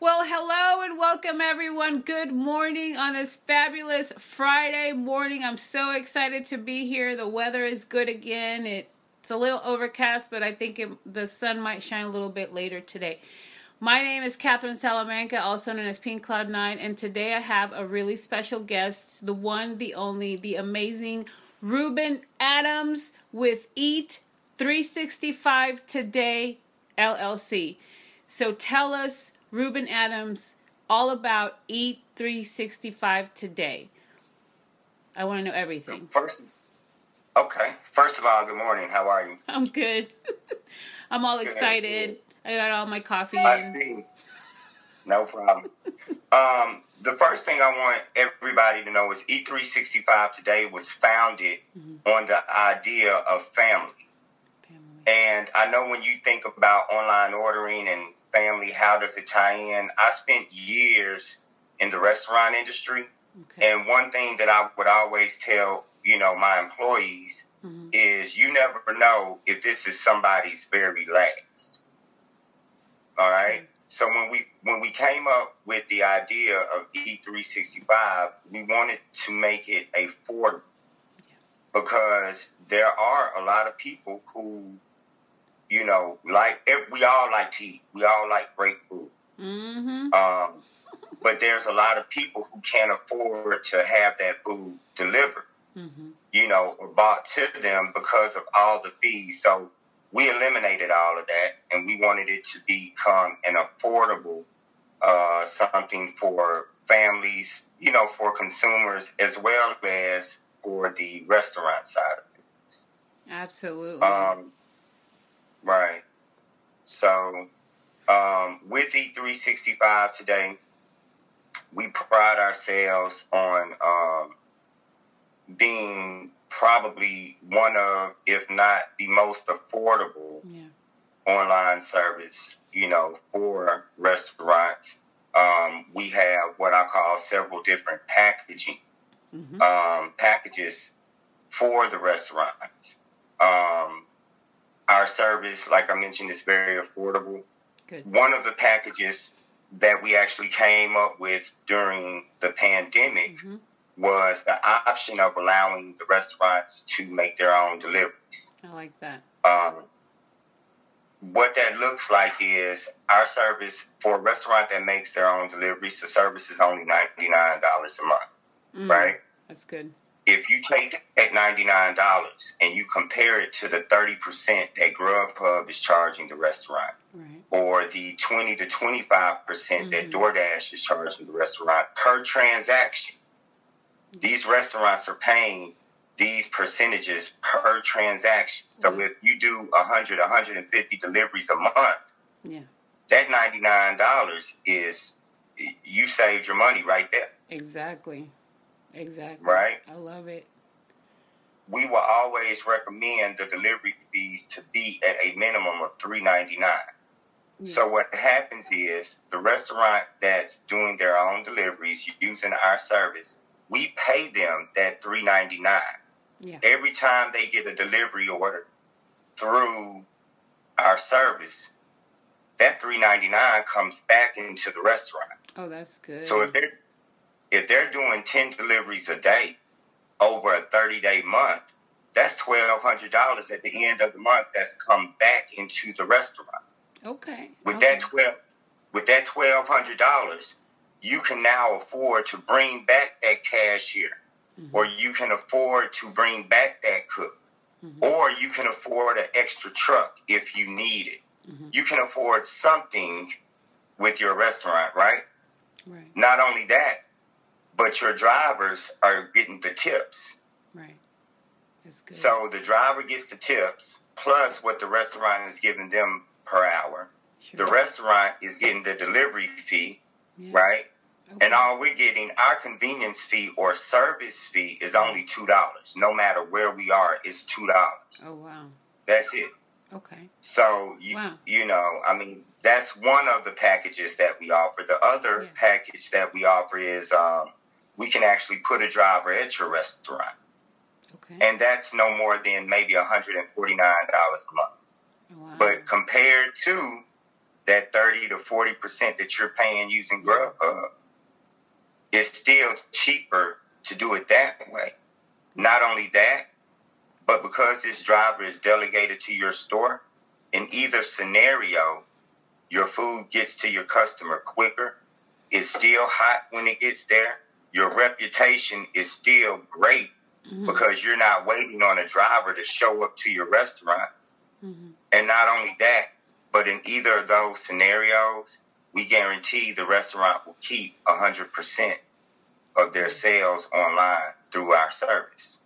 Well, hello and welcome everyone. Good morning on this fabulous Friday morning. I'm so excited to be here. The weather is good again. It's a little overcast, but I think it, the sun might shine a little bit later today. My name is Catherine Salamanca, also known as Pink Cloud 9, and today I have a really special guest, the one, the only, the amazing Ruben Adams with Eat 365 Today LLC. So tell us Ruben Adams, all about Eat 365 today. I want to know everything. First, okay. First of all, good morning. How are you? I'm good. I'm all excited. I got all my coffee. I see. No problem. um, the first thing I want everybody to know is E365 today was founded mm-hmm. on the idea of family. family. And I know when you think about online ordering and family, how does it tie in? I spent years in the restaurant industry. Okay. And one thing that I would always tell, you know, my employees mm-hmm. is you never know if this is somebody's very last. All right. Mm-hmm. So when we when we came up with the idea of E365, we wanted to make it affordable because there are a lot of people who you know, like we all like to eat. We all like great food. Mm-hmm. Um, but there's a lot of people who can't afford to have that food delivered, mm-hmm. you know, or bought to them because of all the fees. So we eliminated all of that, and we wanted it to become an affordable uh, something for families, you know, for consumers as well as for the restaurant side of things. Absolutely. Um. So um, with E365 today, we pride ourselves on um, being probably one of, if not the most affordable yeah. online service, you know, for restaurants. Um, we have what I call several different packaging mm-hmm. um, packages for the restaurants. Um, our service, like I mentioned, is very affordable. Good. One of the packages that we actually came up with during the pandemic mm-hmm. was the option of allowing the restaurants to make their own deliveries. I like that. Um, what that looks like is our service for a restaurant that makes their own deliveries, the service is only $99 a month, mm, right? That's good if you take that $99 and you compare it to the 30% that Grubhub is charging the restaurant, right. or the 20 to 25% mm hmm that DoorDash is charging the restaurant per transaction, these restaurants are paying these percentages per transaction. So mm-hmm. if you do 100, 150 deliveries a month, yeah. that $99 is, you saved your money right there. Exactly. Exactly. Right? I love it. We will always recommend the delivery fees to be at a minimum of three ninety nine. Yeah. So what happens is the restaurant that's doing their own deliveries using our service, we pay them that three ninety nine. Yeah. Every time they get a delivery order through our service, that three ninety nine comes back into the restaurant. Oh, that's good. So if they're if they're doing 10 deliveries a day over a 30 day month, that's $1,200 at the end of the month that's come back into the restaurant. Okay. With okay. that 12 with that $1,200, you can now afford to bring back that cashier mm-hmm. or you can afford to bring back that cook mm-hmm. or you can afford an extra truck if you need it. Mm-hmm. You can afford something with your restaurant, right? Right. Not only that, but your drivers are getting the tips. Right. That's good. So the driver gets the tips plus what the restaurant is giving them per hour. Sure. The restaurant is getting the delivery fee, yeah. right? Okay. And all we're getting, our convenience fee or service fee is only two dollars. No matter where we are, it's two dollars. Oh wow. That's it. Okay. So you wow. you know, I mean, that's one of the packages that we offer. The other yeah. package that we offer is um, we can actually put a driver at your restaurant. Okay. And that's no more than maybe $149 a month. Oh, wow. But compared to that 30 to 40% that you're paying using Grubhub, it's still cheaper to do it that way. Not only that, but because this driver is delegated to your store, in either scenario, your food gets to your customer quicker. It's still hot when it gets there. Your reputation is still great mm-hmm. because you're not waiting on a driver to show up to your restaurant. Mm-hmm. And not only that, but in either of those scenarios, we guarantee the restaurant will keep 100% of their sales online through our service.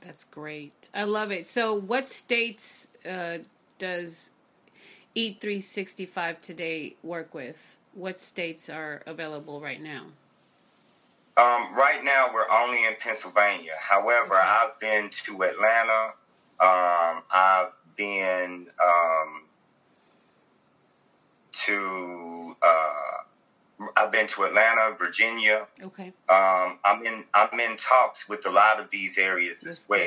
That's great. I love it. So, what states uh, does Eat 365 today work with? What states are available right now? Um, right now, we're only in Pennsylvania. However, okay. I've been to Atlanta. Um, I've been um, to uh, I've been to Atlanta, Virginia. Okay. Um, I'm in I'm in talks with a lot of these areas That's as well.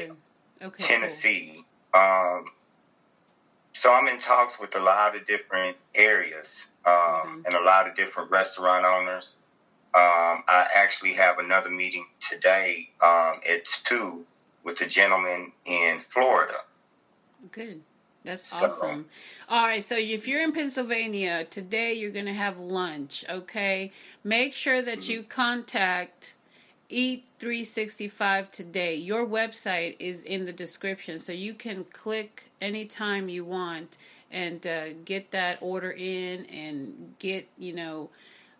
Good. Okay. Tennessee. Cool. Um, so I'm in talks with a lot of different areas um, mm-hmm. and a lot of different restaurant owners. Um, I actually have another meeting today um, at two with a gentleman in Florida. Good. That's so, awesome. All right, so if you're in Pennsylvania today, you're going to have lunch, okay? Make sure that mm-hmm. you contact Eat 365 today. Your website is in the description, so you can click anytime you want and uh, get that order in and get, you know,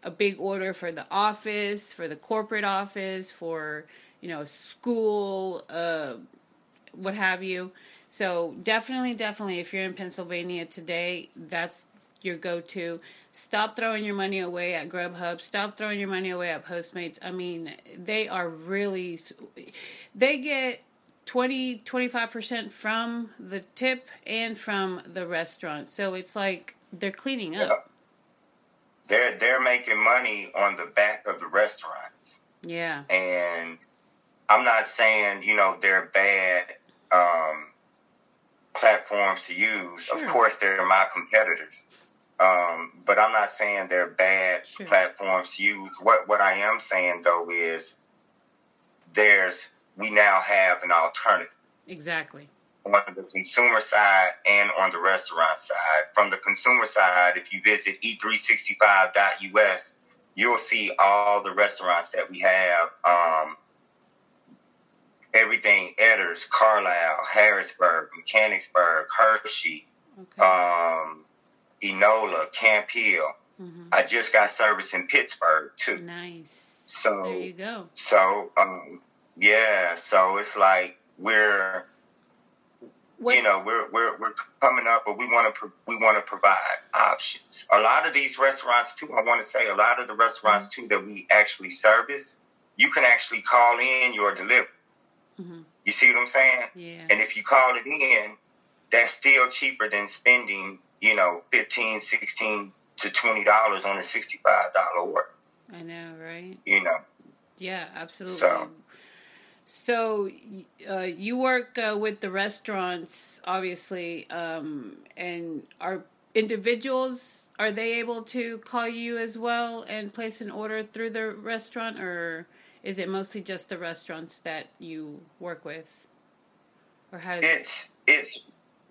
a big order for the office, for the corporate office, for, you know, school, uh, what have you. So definitely, definitely, if you're in Pennsylvania today, that's your go-to. Stop throwing your money away at Grubhub. Stop throwing your money away at Postmates. I mean, they are really they get 20 25% from the tip and from the restaurant. So it's like they're cleaning up. They're they're making money on the back of the restaurants. Yeah. And I'm not saying, you know, they're bad um, platforms to use. Sure. Of course, they're my competitors. Um, but I'm not saying they're bad sure. platforms to use. What what I am saying though is there's we now have an alternative. Exactly. On the consumer side and on the restaurant side. From the consumer side, if you visit e365.us, you'll see all the restaurants that we have. Um, everything Etters, Carlisle, Harrisburg, Mechanicsburg, Hershey, okay. um, Enola, Camp Hill. Mm-hmm. I just got service in Pittsburgh too. Nice. So there you go. So um, yeah, so it's like we're What's... you know we're we're we're coming up, but we want to pro- we want to provide options. A lot of these restaurants too. I want to say a lot of the restaurants too that we actually service, you can actually call in your delivery. Mm-hmm. You see what I'm saying? Yeah. And if you call it in, that's still cheaper than spending you know, 15 16 to $20 on a $65 order. I know, right? You know. Yeah, absolutely. So, so uh, you work uh, with the restaurants, obviously, um, and are individuals are they able to call you as well and place an order through the restaurant, or is it mostly just the restaurants that you work with, or how does it's it? it's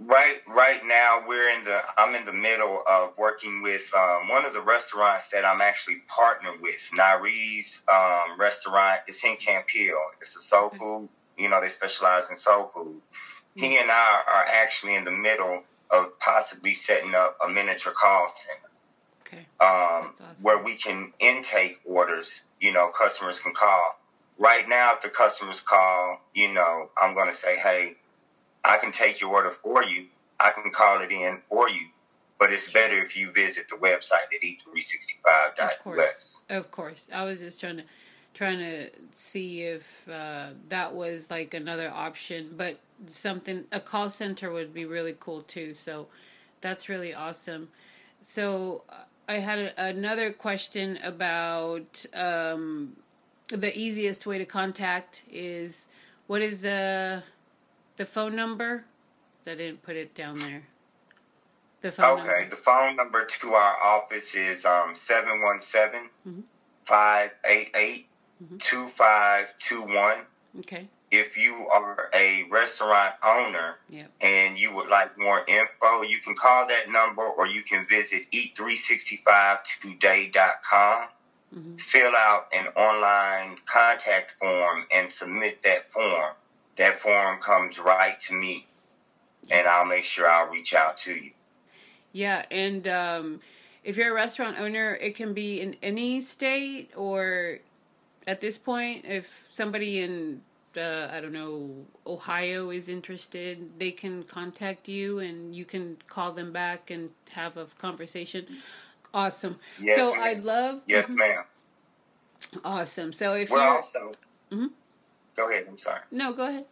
Right, right now we're in the. I'm in the middle of working with um, one of the restaurants that I'm actually partnered with, Nari's um, restaurant. It's in Camp Hill. It's a soul food. You know, they specialize in soul food. He mm-hmm. and I are actually in the middle of possibly setting up a miniature call center. Okay. Um, awesome. Where we can intake orders. You know, customers can call. Right now, if the customers call, you know, I'm going to say, hey I can take your order for you. I can call it in for you. But it's better if you visit the website at e365.us. Of course. Of course. I was just trying to trying to see if uh, that was like another option, but something a call center would be really cool too. So that's really awesome. So I had a, another question about um, the easiest way to contact is what is the the phone number? I didn't put it down there. The phone okay, number. the phone number to our office is um 717 588 2521. Okay. If you are a restaurant owner yep. and you would like more info, you can call that number or you can visit eat365today.com. Mm-hmm. Fill out an online contact form and submit that form. That form comes right to me, and I'll make sure I'll reach out to you. Yeah, and um, if you're a restaurant owner, it can be in any state or at this point, if somebody in uh, I don't know Ohio is interested, they can contact you and you can call them back and have a conversation. Awesome. Yes, so I love. Yes, ma'am. Awesome. So if we're you're... also. Mm-hmm. Go ahead. I'm sorry. No, go ahead.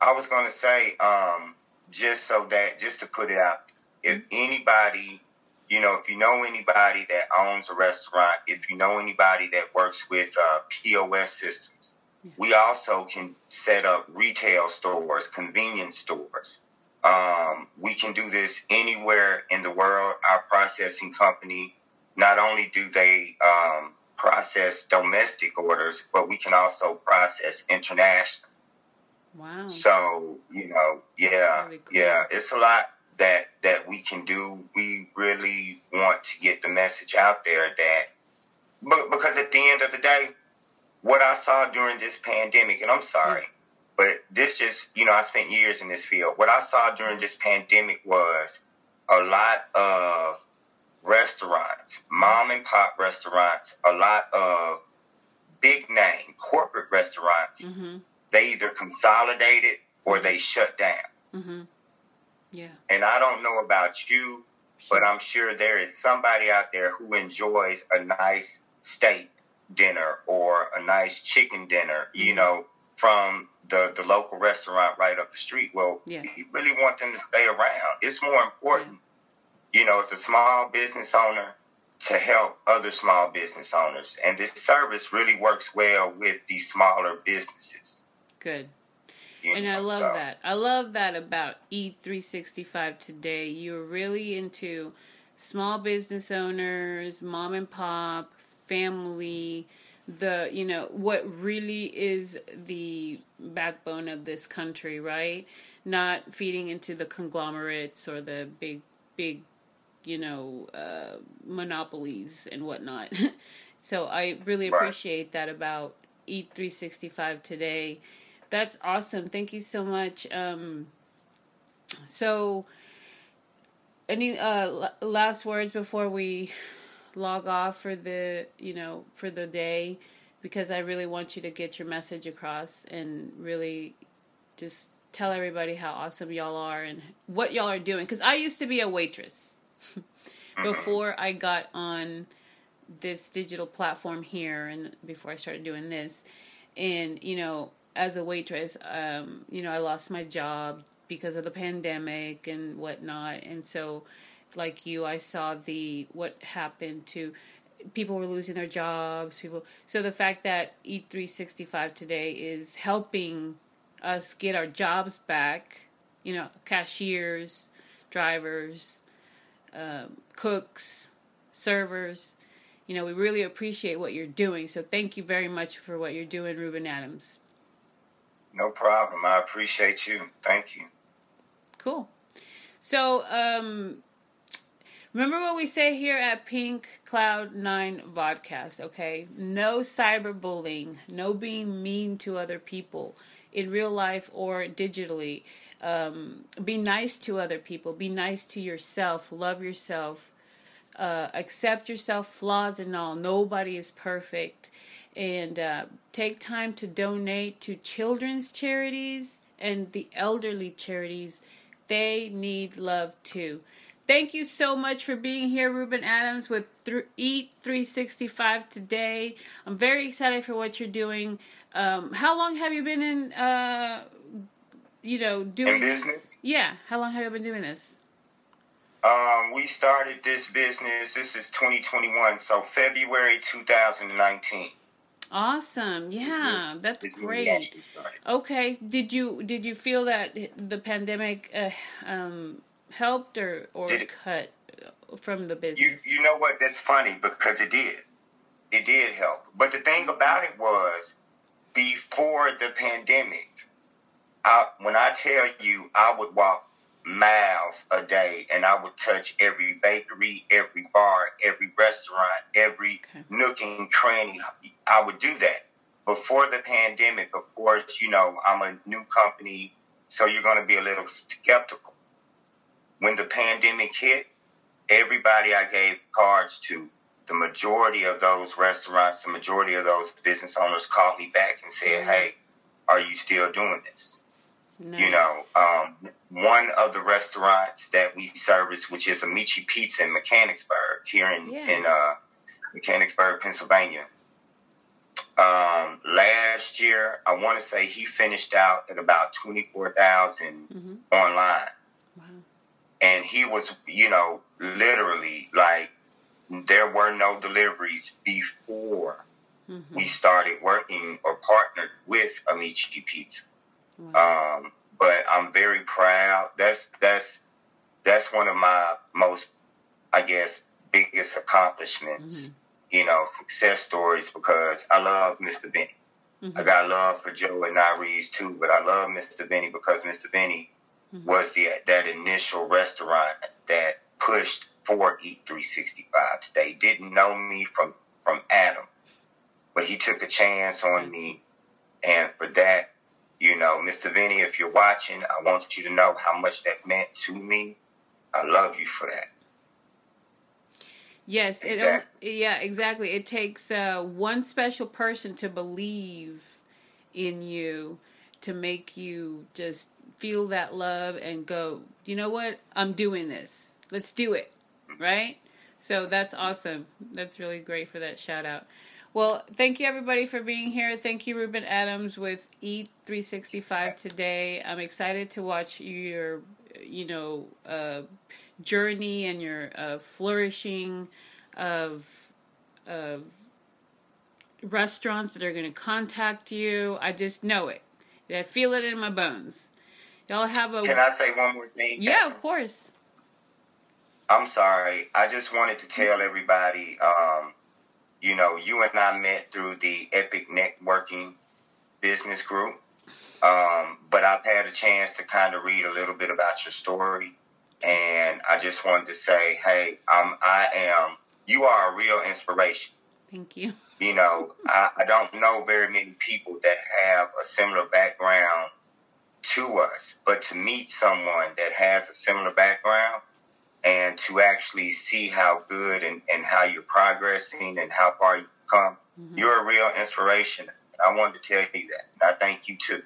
I was going to say, um, just so that, just to put it out, if anybody, you know, if you know anybody that owns a restaurant, if you know anybody that works with uh, POS systems, we also can set up retail stores, convenience stores. Um, we can do this anywhere in the world. Our processing company, not only do they um, process domestic orders, but we can also process international. Wow. So, you know, yeah, cool. yeah, it's a lot that that we can do. We really want to get the message out there that, but because at the end of the day, what I saw during this pandemic, and I'm sorry, but this just you know I spent years in this field. What I saw during this pandemic was a lot of restaurants, mom and pop restaurants, a lot of big name corporate restaurants. Mm-hmm. They either consolidated or they shut down. Mm-hmm. Yeah. And I don't know about you, but I'm sure there is somebody out there who enjoys a nice steak dinner or a nice chicken dinner, mm-hmm. you know, from the, the local restaurant right up the street. Well, yeah. you really want them to stay around. It's more important. You know, as a small business owner to help other small business owners. And this service really works well with these smaller businesses. Good and I love so. that. I love that about E365 today. You're really into small business owners, mom and pop, family, the, you know, what really is the backbone of this country, right? Not feeding into the conglomerates or the big, big, you know, uh, monopolies and whatnot. so I really appreciate that about Eat 365 today that's awesome. Thank you so much. Um, so, any uh, last words before we log off for the you know for the day? Because I really want you to get your message across and really just tell everybody how awesome y'all are and what y'all are doing. Because I used to be a waitress before I got on this digital platform here and before I started doing this. And, you know, as a waitress, um, you know, I lost my job because of the pandemic and whatnot, and so, like you, I saw the what happened to people were losing their jobs. People, so the fact that Eat Three Sixty Five today is helping us get our jobs back. You know, cashiers, drivers, um, cooks, servers. You know, we really appreciate what you're doing. So thank you very much for what you're doing, Ruben Adams. No problem. I appreciate you. Thank you. Cool. So, um, remember what we say here at Pink Cloud Nine Vodcast, okay? No cyberbullying, no being mean to other people in real life or digitally. Um, be nice to other people. Be nice to yourself. Love yourself. Uh, accept yourself, flaws and all. Nobody is perfect and uh, take time to donate to children's charities and the elderly charities. They need love too. Thank you so much for being here, Ruben Adams, with Eat 365 today. I'm very excited for what you're doing. Um, how long have you been in, uh, you know, doing? This? Yeah, how long have you been doing this? Um, we started this business. This is 2021, so February 2019. Awesome. Yeah, that's great. Okay. Did you did you feel that the pandemic uh, um, helped or or Did cut from the business? You business? you know what? That's funny because it did. It did help. But the thing about it was, before the pandemic, I, when I tell you, I would walk miles a day and I would touch every bakery, every bar, every restaurant, every Okay. nook and cranny. I would do that. Before the pandemic, of course, you know, I'm a new company, so you're going to be a little skeptical. When the pandemic hit, everybody I gave cards to, the majority of those restaurants, the majority of those business owners called me back and said, Mhm. "Hey, are you still doing this?" Nice. You know, um, one of the restaurants that we service, which is Amici Pizza in Mechanicsburg, here in Yeah. in uh, Mechanicsburg, Pennsylvania. Um, last year, I want to say he finished out at about twenty four thousand Mhm. online Wow. and he was, you know, literally like there were no deliveries before Mhm. we started working or partnered with Amici Pizza. Wow. Um, but I'm very proud. That's that's that's one of my most, I guess, biggest accomplishments. Mhm. You know, success stories because I love Mr. Benny. I Mhm. got love for Joe and Nyrese too, but I love Mr. Benny because Mr. Benny Mhm. was the that initial restaurant that pushed for Eat 365 They Didn't know me from from Adam, but he took a chance on me, and for that, you know, Mr. Vinny, if you're watching, I want you to know how much that meant to me. I love you for that. Yes, it yeah, exactly. It takes uh, one special person to believe in you to make you just feel that love and go, you know what? I'm doing this. Let's do it. Right? So that's awesome. That's really great for that shout out. Well, thank you everybody for being here. Thank you, Ruben Adams with E365 today. I'm excited to watch your, you know, uh, journey and your uh, flourishing of of restaurants that are going to contact you. I just know it. I feel it in my bones. Y'all have a Can I say one more thing? yeah, of course. I'm sorry. I just wanted to tell everybody, um, you know, you and I met through the Epic Networking Business Group. Um, but I've had a chance to kind of read a little bit about your story. And I just wanted to say, hey, um, I am, you are a real inspiration. Thank you. You know, I, I don't know very many people that have a similar background to us, but to meet someone that has a similar background and to actually see how good and, and how you're progressing and how far you've come, Mhm. you're a real inspiration. I wanted to tell you that. And I thank you too.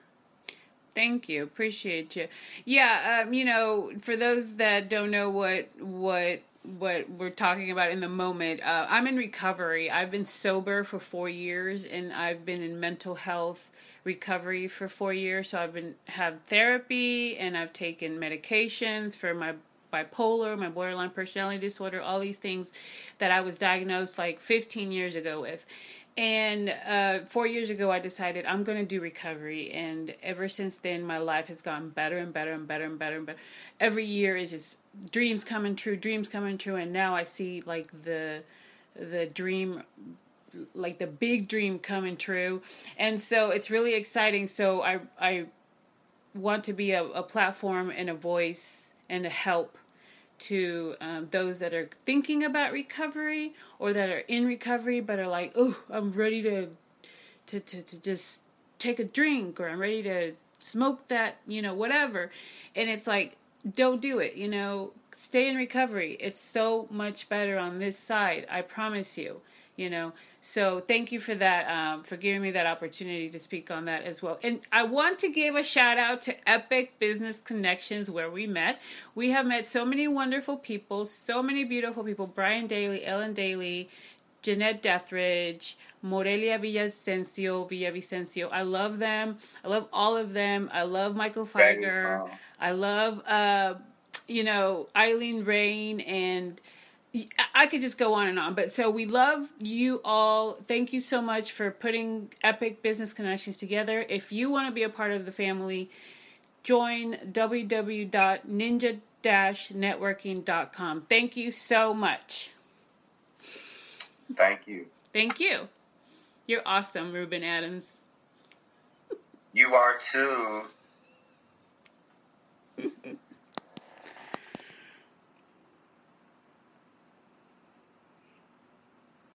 Thank you. Appreciate you. Yeah, um, you know, for those that don't know what what what we're talking about in the moment, uh, I'm in recovery. I've been sober for four years, and I've been in mental health recovery for four years. So I've been have therapy, and I've taken medications for my bipolar, my borderline personality disorder, all these things that I was diagnosed like 15 years ago with. And uh, four years ago, I decided I'm going to do recovery. And ever since then, my life has gotten better and better and better and better and better. Every year is just dreams coming true, dreams coming true. And now I see like the the dream like the big dream coming true and so it's really exciting so i i want to be a, a platform and a voice and a help to um, those that are thinking about recovery or that are in recovery but are like, oh, I'm ready to, to, to, to just take a drink or I'm ready to smoke that, you know, whatever. And it's like, don't do it, you know, stay in recovery. It's so much better on this side. I promise you, you know. So thank you for that, um, for giving me that opportunity to speak on that as well. And I want to give a shout out to Epic Business Connections where we met. We have met so many wonderful people, so many beautiful people. Brian Daly, Ellen Daly, Jeanette Dethridge, Morelia Villavicencio, Villavicencio. I love them. I love all of them. I love Michael Feiger. I love, uh, you know, Eileen Rain and I could just go on and on, but so we love you all. Thank you so much for putting Epic Business Connections together. If you want to be a part of the family, join www.ninja-networking.com. Thank you so much. Thank you. Thank you. You're awesome, Ruben Adams. You are too.